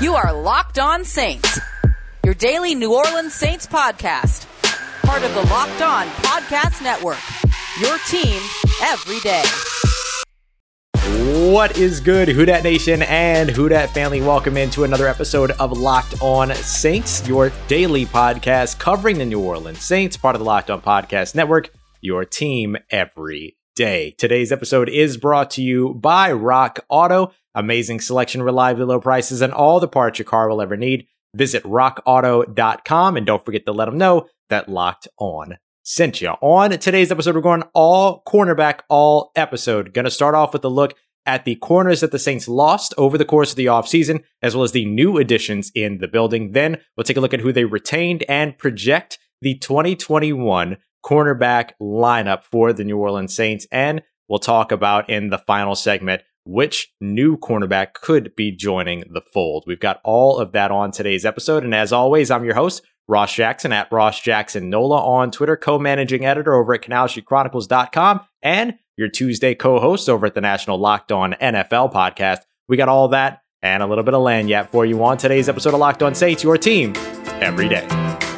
You are Locked On Saints, your daily New Orleans Saints podcast, part of the Locked On Podcast Network. Your team every day. What is good, Who Dat Nation and Who Dat family? Welcome into another episode of Locked On Saints, your daily podcast covering the New Orleans Saints, part of the Locked On Podcast Network, your team every day. Today's episode is brought to you by Rock Auto. Amazing selection, reliably low prices, and all the parts your car will ever need. Visit rockauto.com and don't forget to let them know that Locked On sent you. On today's episode, we're going all cornerback, all episode. Going to start off with a look at the corners that the Saints lost over the course of the offseason, as well as the new additions in the building. Then we'll take a look at who they retained and project the 2021 cornerback lineup for the New Orleans Saints. And we'll talk about in the final segment which new cornerback could be joining the fold. We've got all of that on today's episode. And as always, I'm your host, Ross Jackson at Ross Jackson Nola on Twitter, co-managing editor over at CanalStreetChronicles.com, and your Tuesday co-host over at the National Locked On NFL podcast. We got all that and a little bit of lagniappe for you on today's episode of Locked On Saints, your team every day.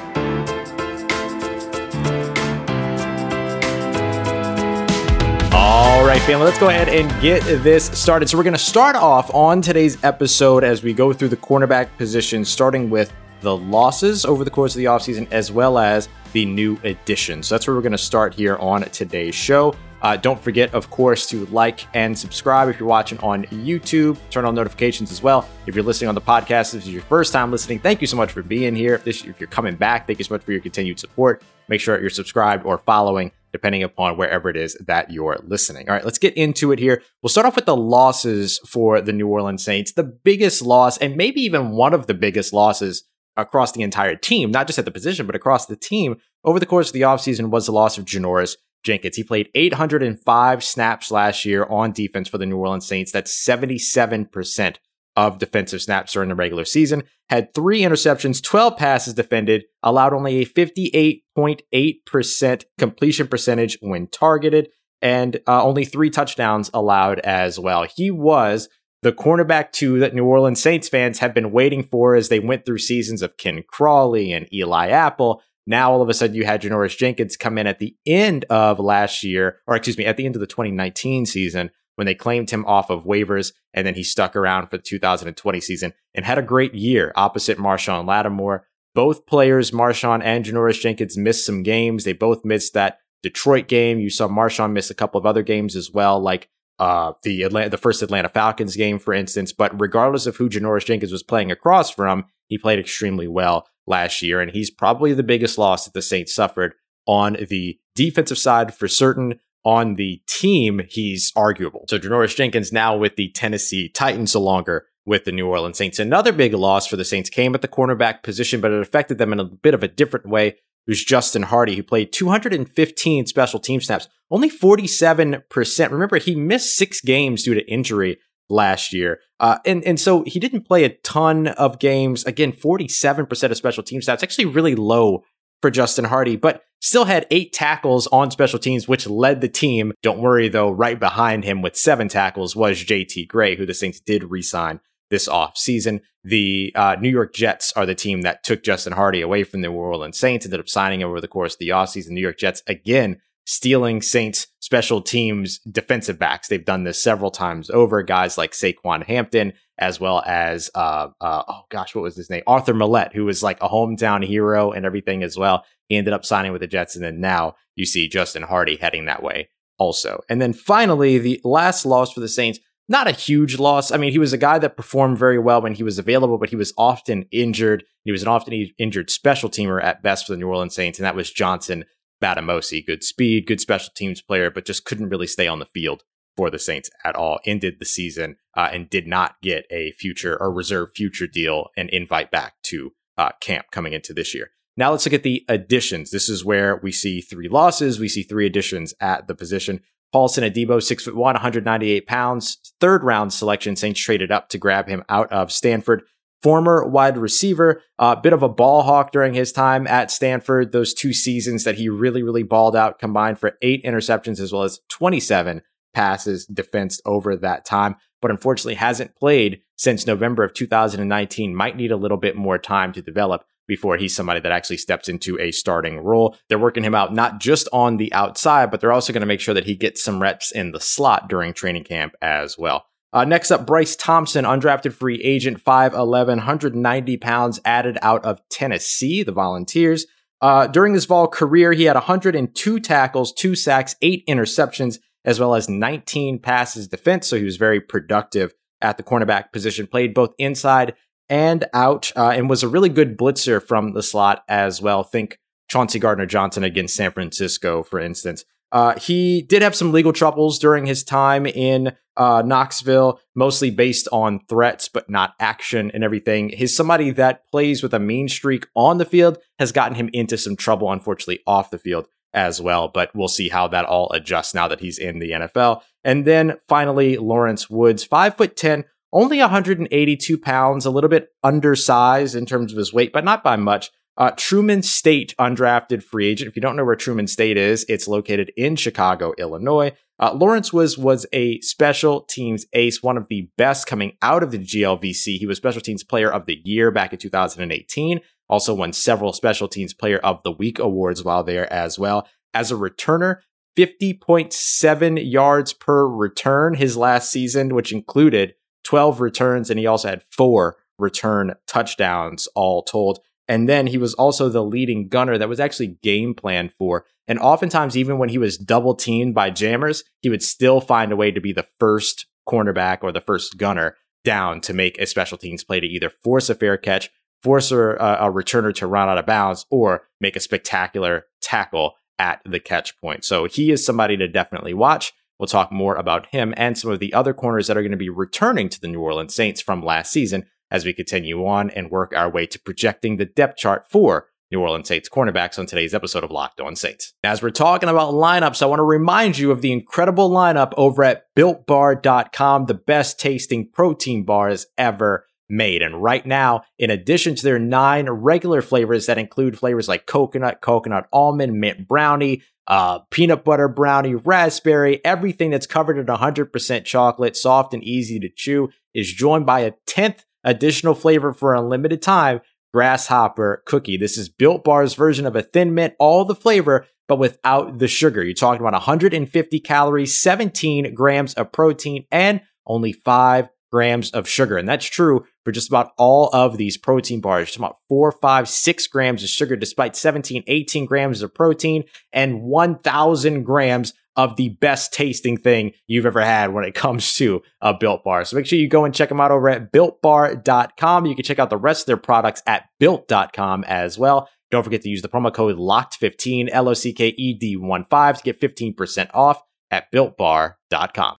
Right, family, let's go ahead and get this started. So, we're going to start off on today's episode as we go through the cornerback position, starting with the losses over the course of the offseason as well as the new additions. So, that's where we're going to start here on today's show. Uh, don't forget, of course, to like and subscribe if you're watching on YouTube. Turn on notifications as well. If you're listening on the podcast, this is your first time listening, thank you so much for being here. If, this, if you're coming back, thank you so much for your continued support. Make sure you're subscribed or following depending upon wherever it is that you're listening. All right, let's get into it here. We'll start off with the losses for the New Orleans Saints. The biggest loss, and maybe even one of the biggest losses across the entire team, not just at the position, but across the team over the course of the offseason was the loss of Janoris Jenkins. He played 805 snaps last year on defense for the New Orleans Saints. That's 77% of defensive snaps during the regular season, had three interceptions, 12 passes defended, allowed only a 58.8% completion percentage when targeted, and uh, only three touchdowns allowed as well. He was the cornerback two that New Orleans Saints fans have been waiting for as they went through seasons of Ken Crawley and Eli Apple. Now, all of a sudden, you had Janoris Jenkins come in at the end of last year, or excuse me, at the end of the 2019 season when they claimed him off of waivers, and then he stuck around for the 2020 season and had a great year opposite Marshon Lattimore. Both players, Marshon and Janoris Jenkins, missed some games. They both missed that Detroit game. You saw Marshon miss a couple of other games as well, like uh, the Atlanta, the first Atlanta Falcons game, for instance. But regardless of who Janoris Jenkins was playing across from, he played extremely well last year, and he's probably the biggest loss that the Saints suffered on the defensive side for certain on the team, he's arguable. So Janoris Jenkins now with the Tennessee Titans, no longer with the New Orleans Saints. Another big loss for the Saints came at the cornerback position, but it affected them in a bit of a different way. It was Justin Hardy, who played 215 special team snaps, only 47%. Remember, he missed six games due to injury last year. Uh, and, and so he didn't play a ton of games. Again, 47% of special team snaps, actually really low for Justin Hardy, but still had eight tackles on special teams, which led the team. Don't worry though, right behind him with seven tackles was JT Gray, who the Saints did resign this offseason. The uh, New York Jets are the team that took Justin Hardy away from the New Orleans Saints, ended up signing over the course of the offseason. New York Jets, again, stealing Saints special teams defensive backs. They've done this several times over. Guys like Saquan Hampton, as well as uh, uh, oh gosh, what was his name? Arthur Maulet, who was like a hometown hero and everything as well. He ended up signing with the Jets, and then now you see Justin Hardy heading that way also. And then finally, the last loss for the Saints. Not a huge loss. I mean, he was a guy that performed very well when he was available, but he was often injured. He was an often injured special teamer at best for the New Orleans Saints, and that was Johnson Bademosi. Good speed, good special teams player, but just couldn't really stay on the field for the Saints at all. Ended the season uh, and did not get a future or reserve future deal and invite back to uh, camp coming into this year. Now let's look at the additions. This is where we see three losses. We see three additions at the position. Paulson Adebo, six foot one, 198 pounds, third round selection. Saints traded up to grab him out of Stanford. Former wide receiver, a uh, bit of a ball hawk during his time at Stanford. Those two seasons that he really, really balled out combined for eight interceptions as well as 27 passes defensed over that time. but unfortunately hasn't played since November of 2019. Might need a little bit more time to develop before he's somebody that actually steps into a starting role. They're working him out not just on the outside, but they're also going to make sure that he gets some reps in the slot during training camp as well. Uh, next up, Bryce Thompson, undrafted free agent, 5'11, 190 pounds, added out of Tennessee, the Volunteers. Uh, during his Vol career, he had 102 tackles, two sacks, eight interceptions, as well as 19 passes defense. So he was very productive at the cornerback position, played both inside and out, uh, and was a really good blitzer from the slot as well. Think Chauncey Gardner Johnson against San Francisco, for instance. Uh, he did have some legal troubles during his time in uh, Knoxville, mostly based on threats, but not action and everything. He's somebody that plays with a mean streak on the field, has gotten him into some trouble, unfortunately, off the field as well. But we'll see how that all adjusts now that he's in the NFL. And then finally, Lawrence Woods, five foot 10, only 182 pounds, a little bit undersized in terms of his weight, but not by much. Uh, Truman State undrafted free agent. If you don't know where Truman State is, it's located in Chicago, Illinois. Uh, Lawrence was was a special teams ace, one of the best coming out of the GLVC. He was special teams player of the year back in 2018. Also won several special teams player of the week awards while there as well. As a returner, 50.7 yards per return his last season, which included 12 returns, and he also had four return touchdowns all told. And then he was also the leading gunner that was actually game planned for. And oftentimes, even when he was double teamed by jammers, he would still find a way to be the first cornerback or the first gunner down to make a special teams play to either force a fair catch, force a, a returner to run out of bounds, or make a spectacular tackle at the catch point. So he is somebody to definitely watch. We'll talk more about him and some of the other corners that are going to be returning to the New Orleans Saints from last season as we continue on and work our way to projecting the depth chart for New Orleans Saints cornerbacks on today's episode of Locked On Saints. As we're talking about lineups, I want to remind you of the incredible lineup over at builtbar.com, the best tasting protein bars ever made. And right now, in addition to their nine regular flavors that include flavors like coconut, coconut almond, mint brownie, uh, peanut butter brownie, raspberry, everything that's covered in 100% chocolate, soft and easy to chew, is joined by a 10th additional flavor for a limited time grasshopper cookie. This is Built Bar's version of a thin mint, all the flavor, but without the sugar. You're talking about 150 calories, 17 grams of protein, and only five grams of sugar. And that's true for just about all of these protein bars. Just about four, five, six grams of sugar, despite 17, 18 grams of protein and 1,000 grams of the best tasting thing you've ever had when it comes to a Built Bar. So make sure you go and check them out over at builtbar.com. You can check out the rest of their products at built.com as well. Don't forget to use the promo code LOCKED15, L O C K E D 1 5 to get 15% off at builtbar.com.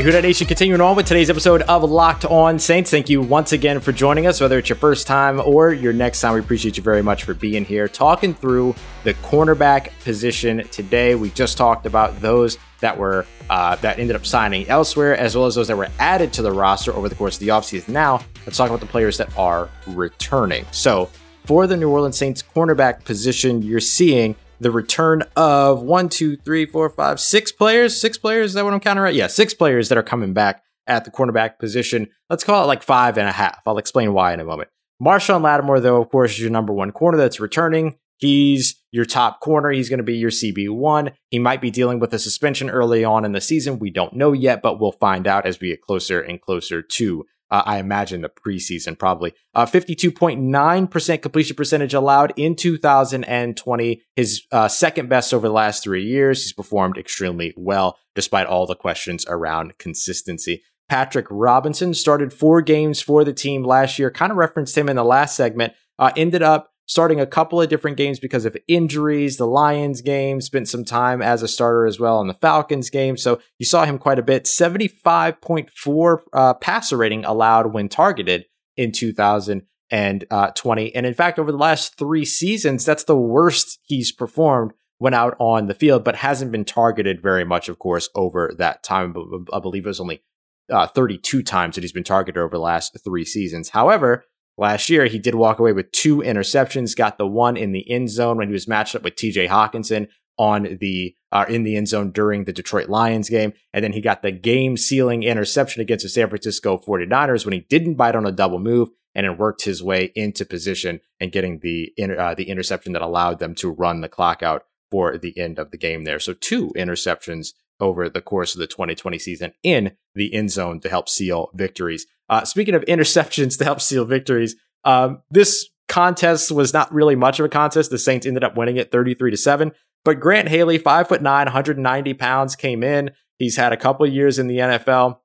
right, Who Dat Nation, continuing on with today's episode of Locked On Saints. Thank you once again for joining us, whether it's your first time or your next time. We appreciate you very much for being here, talking through the cornerback position today. We just talked about those that were uh, that ended up signing elsewhere, as well as those that were added to the roster over the course of the offseason. Now, let's talk about the players that are returning. So, for the New Orleans Saints cornerback position, you're seeing the return of one, two, three, four, five, six players. Six players. Is that what I'm counting right? Yeah, six players that are coming back at the cornerback position. Let's call it like five and a half. I'll explain why in a moment. Marshon Lattimore, though, of course, is your number one corner that's returning. He's your top corner. He's going to be your CB1. He might be dealing with a suspension early on in the season. We don't know yet, but we'll find out as we get closer and closer to uh, I imagine the preseason probably. Uh, 52.9% completion percentage allowed in 2020, his uh, second best over the last three years. He's performed extremely well despite all the questions around consistency. Patrick Robinson started four games for the team last year, kind of referenced him in the last segment, uh, ended up starting a couple of different games because of injuries. The Lions game spent some time as a starter as well in the Falcons game. So you saw him quite a bit. 75.4 uh, passer rating allowed when targeted in 2020. And in fact, over the last three seasons, that's the worst he's performed when out on the field, but hasn't been targeted very much, of course, over that time. I believe it was only uh, 32 times that he's been targeted over the last three seasons. However, last year, he did walk away with two interceptions, got the one in the end zone when he was matched up with TJ Hockenson on the uh, in the end zone during the Detroit Lions game. And then he got the game sealing interception against the San Francisco 49ers when he didn't bite on a double move and then worked his way into position and getting the uh, the interception that allowed them to run the clock out for the end of the game there. So two interceptions over the course of the 2020 season in the end zone to help seal victories. Uh, speaking of interceptions to help seal victories, um, this contest was not really much of a contest. The Saints ended up winning it 33 to 7. But Grant Haley, five foot nine, 190 pounds, came in. He's had a couple years in the NFL.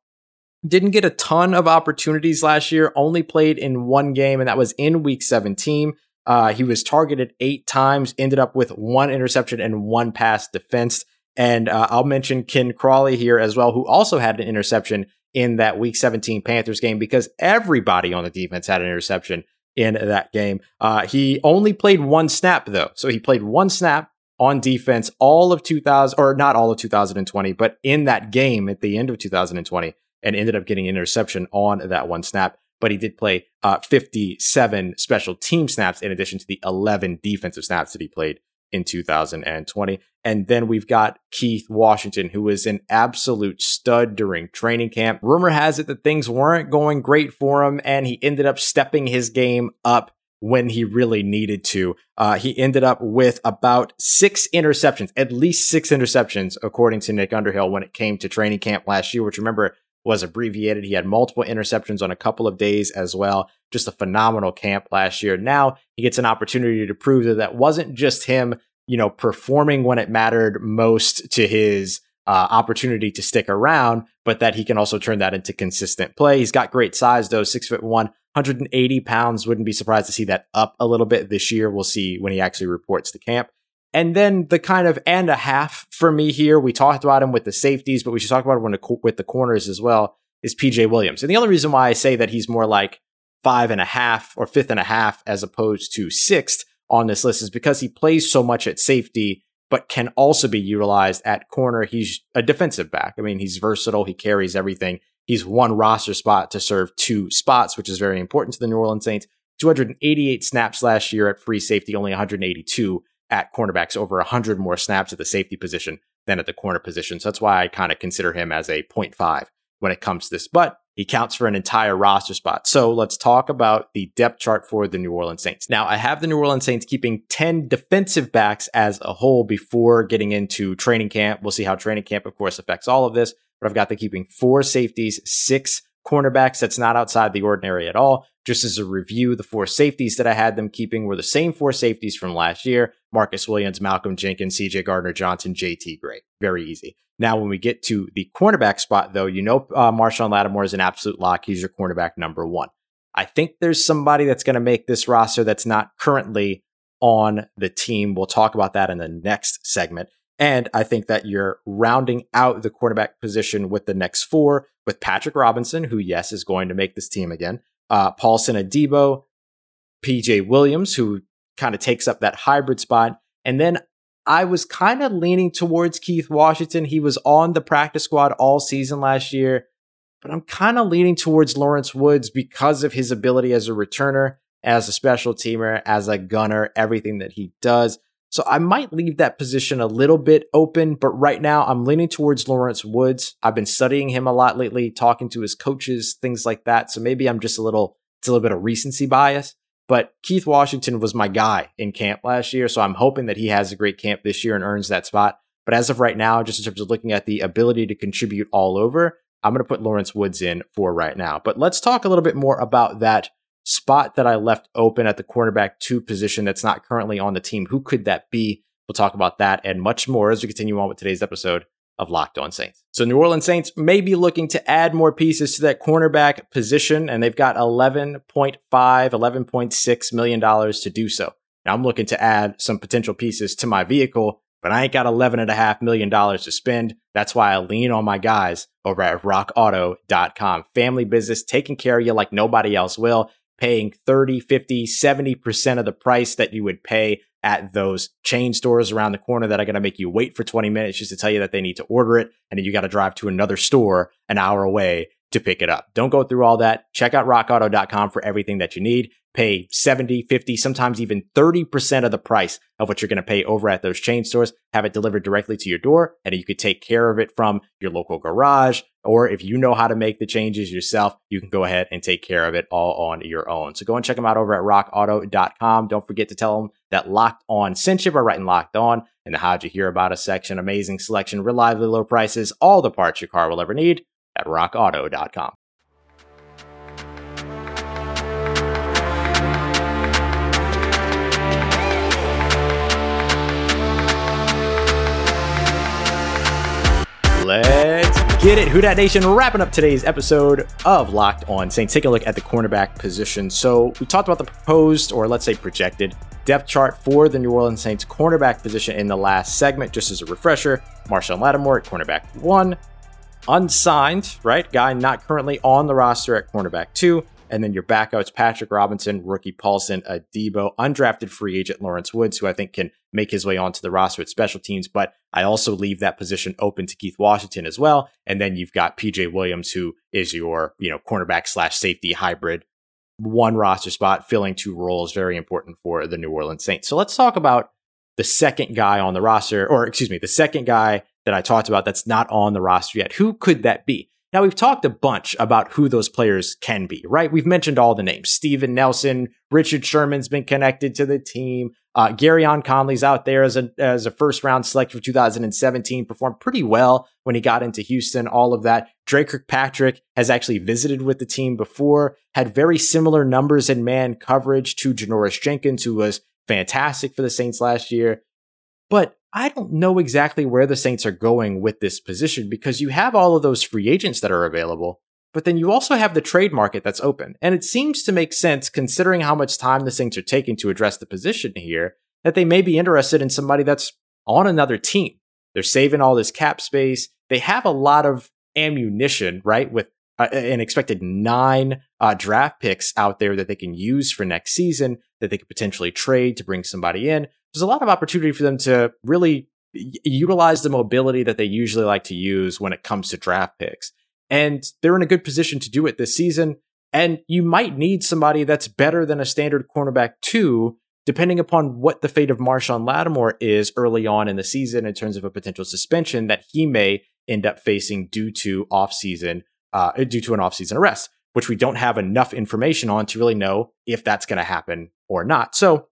Didn't get a ton of opportunities last year, only played in one game, and that was in week 17. Uh, he was targeted eight times, ended up with one interception and one pass defense. And uh, I'll mention Ken Crawley here as well, who also had an interception in that week 17 Panthers game because everybody on the defense had an interception in that game. Uh, he only played one snap, though. So he played one snap on defense all of 2000, or not all of 2020, but in that game at the end of 2020 and ended up getting an interception on that one snap. But he did play uh, 57 special team snaps in addition to the 11 defensive snaps that he played in 2020. And then we've got Keith Washington, who was an absolute stud during training camp. Rumor has it that things weren't going great for him, and he ended up stepping his game up when he really needed to. Uh, he ended up with about six interceptions, at least six interceptions, according to Nick Underhill, when it came to training camp last year, which remember was abbreviated. He had multiple interceptions on a couple of days as well. Just a phenomenal camp last year. Now he gets an opportunity to prove that that wasn't just him, you know, performing when it mattered most to his uh, opportunity to stick around, but that he can also turn that into consistent play. He's got great size though, six foot one, 180 pounds. Wouldn't be surprised to see that up a little bit this year. We'll see when he actually reports to camp. And then the kind of and a half for me here, we talked about him with the safeties, but we should talk about him with the corners as well, is PJ Williams. And the only reason why I say that he's more like five and a half or fifth and a half as opposed to sixth on this list is because he plays so much at safety, but can also be utilized at corner. He's a defensive back. I mean, he's versatile. He carries everything. He's one roster spot to serve two spots, which is very important to the New Orleans Saints. 288 snaps last year at free safety, only 182 at cornerbacks, over 100 more snaps at the safety position than at the corner position. So that's why I kind of consider him as a 0.5 when it comes to this. But he counts for an entire roster spot. So let's talk about the depth chart for the New Orleans Saints. Now, I have the New Orleans Saints keeping 10 defensive backs as a whole before getting into training camp. We'll see how training camp, of course, affects all of this. But I've got them keeping four safeties, six cornerbacks. That's not outside the ordinary at all. Just as a review, the four safeties that I had them keeping were the same four safeties from last year Marcus Williams, Malcolm Jenkins, CJ Gardner Johnson, JT Gray. Very easy. Now, when we get to the cornerback spot, though, you know uh, Marshon Lattimore is an absolute lock. He's your cornerback number one. I think there's somebody that's going to make this roster that's not currently on the team. We'll talk about that in the next segment. And I think that you're rounding out the quarterback position with the next four with Patrick Robinson, who, yes, is going to make this team again, uh, Paulson Adebo, PJ Williams, who kind of takes up that hybrid spot. And then I was kind of leaning towards Keith Washington. He was on the practice squad all season last year, but I'm kind of leaning towards Lawrence Woods because of his ability as a returner, as a special teamer, as a gunner, everything that he does. So I might leave that position a little bit open, but right now I'm leaning towards Lawrence Woods. I've been studying him a lot lately, talking to his coaches, things like that. So maybe I'm just a little, it's a little bit of recency bias. But Keith Washington was my guy in camp last year. So I'm hoping that he has a great camp this year and earns that spot. But as of right now, just in terms of looking at the ability to contribute all over, I'm going to put Lawrence Woods in for right now. But let's talk a little bit more about that spot that I left open at the cornerback two position that's not currently on the team. Who could that be? We'll talk about that and much more as we continue on with today's episode of Locked On Saints. So New Orleans Saints may be looking to add more pieces to that cornerback position, and they've got 11.5, 11.6 million dollars to do so. Now I'm looking to add some potential pieces to my vehicle, but I ain't got 11.5 million dollars to spend. That's why I lean on my guys over at rockauto.com. Family business taking care of you like nobody else will paying 30, 50, 70% of the price that you would pay at those chain stores around the corner that are going to make you wait for 20 minutes just to tell you that they need to order it. And then you got to drive to another store an hour away to pick it up. Don't go through all that. Check out rockauto.com for everything that you need. Pay 70, 50, sometimes even 30% of the price of what you're going to pay over at those chain stores. Have it delivered directly to your door and you could take care of it from your local garage. Or if you know how to make the changes yourself, you can go ahead and take care of it all on your own. So go and check them out over at rockauto.com. Don't forget to tell them that Locked On sent you by writing Locked On in the How'd You Hear About Us section. Amazing selection, reliably low prices, all the parts your car will ever need at rockauto.com. get it. Who Nation wrapping up today's episode of Locked On Saints. Take a look at the cornerback position. So we talked about the proposed, or let's say projected, depth chart for the New Orleans Saints cornerback position in the last segment. Just as a refresher, Marshon Lattimore at cornerback one, unsigned, right? Guy not currently on the roster at cornerback two. And then your backouts, Patrick Robinson, rookie Paulson Adebo, undrafted free agent Lawrence Woods, who I think can make his way onto the roster at special teams. But I also leave that position open to Keith Washington as well. And then you've got PJ Williams, who is your, you know, cornerback slash safety hybrid, one roster spot, filling two roles, very important for the New Orleans Saints. So let's talk about the second guy on the roster, or excuse me, the second guy that I talked about that's not on the roster yet. Who could that be? Now, we've talked a bunch about who those players can be, right? We've mentioned all the names. Steven Nelson, Richard Sherman's been connected to the team. Uh, Gareon Conley's out there as a, as a first round select for 2017, performed pretty well when he got into Houston, all of that. Dre Kirkpatrick has actually visited with the team before, had very similar numbers in man coverage to Janoris Jenkins, who was fantastic for the Saints last year. But I don't know exactly where the Saints are going with this position because you have all of those free agents that are available, but then you also have the trade market that's open. And it seems to make sense considering how much time the Saints are taking to address the position here that they may be interested in somebody that's on another team. They're saving all this cap space. They have a lot of ammunition, right? With uh, an expected nine uh, draft picks out there that they can use for next season that they could potentially trade to bring somebody in there's a lot of opportunity for them to really utilize the mobility that they usually like to use when it comes to draft picks. And they're in a good position to do it this season. And you might need somebody that's better than a standard cornerback too, depending upon what the fate of Marshon Lattimore is early on in the season in terms of a potential suspension that he may end up facing due to offseason, uh, due to an offseason arrest, which we don't have enough information on to really know if that's going to happen or not. So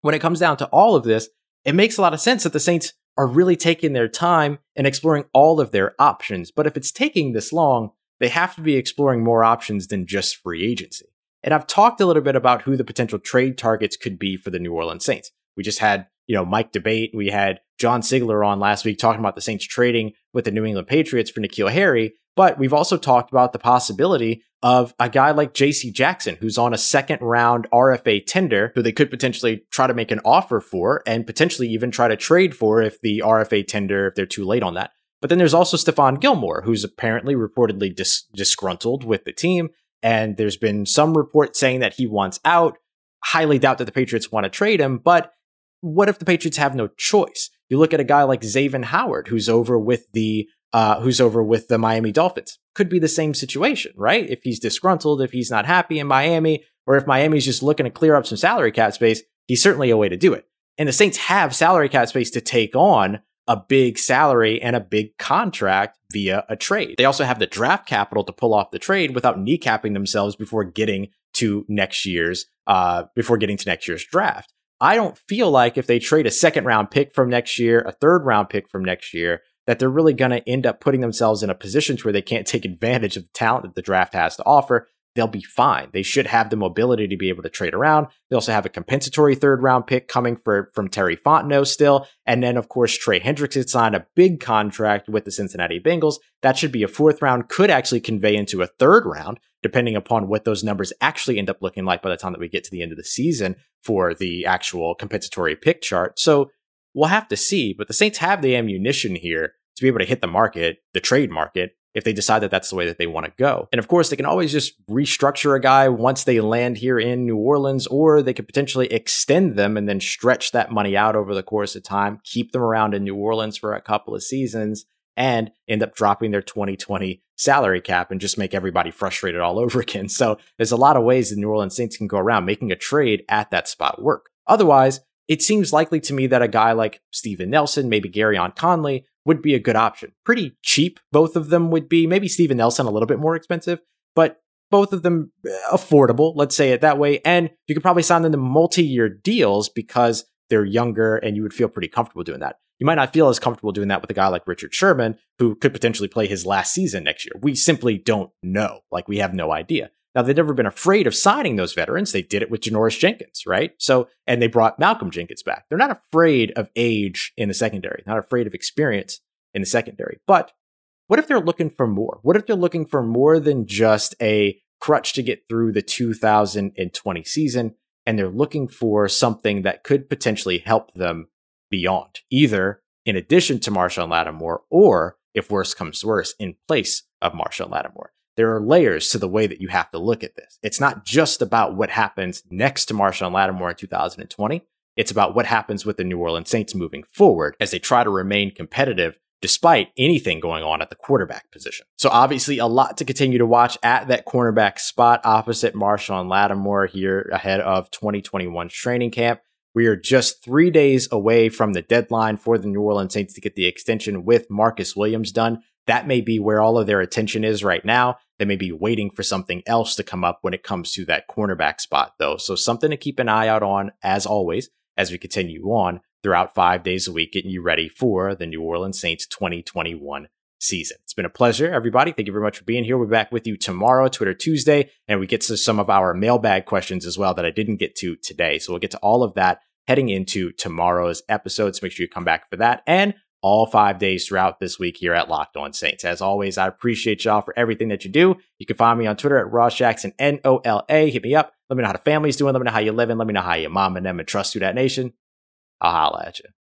when it comes down to all of this, it makes a lot of sense that the Saints are really taking their time and exploring all of their options. But if it's taking this long, they have to be exploring more options than just free agency. And I've talked a little bit about who the potential trade targets could be for the New Orleans Saints. We just had, you know, Mike Debate. We had John Sigler on last week talking about the Saints trading with the New England Patriots for N'Keal Harry. But we've also talked about the possibility of a guy like JC Jackson, who's on a second round RFA tender, who they could potentially try to make an offer for and potentially even try to trade for if the RFA tender, if they're too late on that. But then there's also Stephon Gilmore, who's apparently reportedly dis- disgruntled with the team. And there's been some report saying that he wants out. Highly doubt that the Patriots want to trade him, but what if the Patriots have no choice? You look at a guy like Xavier Howard, who's over with the uh, who's over with the Miami Dolphins. Could be the same situation, right? If he's disgruntled, if he's not happy in Miami, or if Miami's just looking to clear up some salary cap space, he's certainly a way to do it. And the Saints have salary cap space to take on a big salary and a big contract via a trade. They also have the draft capital to pull off the trade without kneecapping themselves before getting to next year's uh, before getting to next year's draft. I don't feel like if they trade a second round pick from next year, a third round pick from next year, that they're really going to end up putting themselves in a position where they can't take advantage of the talent that the draft has to offer. They'll be fine. They should have the mobility to be able to trade around. They also have a compensatory third round pick coming for from Terry Fontenot still. And then, of course, Trey Hendrickson signed a big contract with the Cincinnati Bengals. That should be a fourth round, could actually convey into a third round, depending upon what those numbers actually end up looking like by the time that we get to the end of the season for the actual compensatory pick chart. So we'll have to see. But the Saints have the ammunition here to be able to hit the market, the trade market, if they decide that that's the way that they want to go. And of course, they can always just restructure a guy once they land here in New Orleans, or they could potentially extend them and then stretch that money out over the course of time, keep them around in New Orleans for a couple of seasons, and end up dropping their 2020 salary cap and just make everybody frustrated all over again. So there's a lot of ways the New Orleans Saints can go around making a trade at that spot work. Otherwise, it seems likely to me that a guy like Steven Nelson, maybe Gareon Conley, would be a good option. Pretty cheap, both of them would be. Maybe Steven Nelson a little bit more expensive, but both of them uh, affordable, let's say it that way. And you could probably sign them to multi year deals because they're younger and you would feel pretty comfortable doing that. You might not feel as comfortable doing that with a guy like Richard Sherman, who could potentially play his last season next year. We simply don't know. Like, we have no idea. Now, they've never been afraid of signing those veterans. They did it with Janoris Jenkins, right? So, and they brought Malcolm Jenkins back. They're not afraid of age in the secondary, not afraid of experience in the secondary. But what if they're looking for more? What if they're looking for more than just a crutch to get through the 2020 season and they're looking for something that could potentially help them beyond, either in addition to Marshon Lattimore or, if worse comes to worse, in place of Marshon Lattimore? There are layers to the way that you have to look at this. It's not just about what happens next to Marshon Lattimore in 2020. It's about what happens with the New Orleans Saints moving forward as they try to remain competitive despite anything going on at the quarterback position. So obviously a lot to continue to watch at that cornerback spot opposite Marshon Lattimore here ahead of 2021's training camp. We are just three days away from the deadline for the New Orleans Saints to get the extension with Marcus Williams done that may be where all of their attention is right now. They may be waiting for something else to come up when it comes to that cornerback spot, though. So something to keep an eye out on, as always, as we continue on throughout five days a week, getting you ready for the New Orleans Saints 2021 season. It's been a pleasure, everybody. Thank you very much for being here. We'll be back with you tomorrow, Twitter Tuesday, and we get to some of our mailbag questions as well that I didn't get to today. So we'll get to all of that heading into tomorrow's episode. So make sure you come back for that. And all five days throughout this week here at Locked On Saints. As always, I appreciate y'all for everything that you do. You can find me on Twitter at Ross Jackson, N O L A. Hit me up. Let me know how the family's doing. Let me know how you're living. Let me know how your mom and them and trust through that nation. I'll holla at you.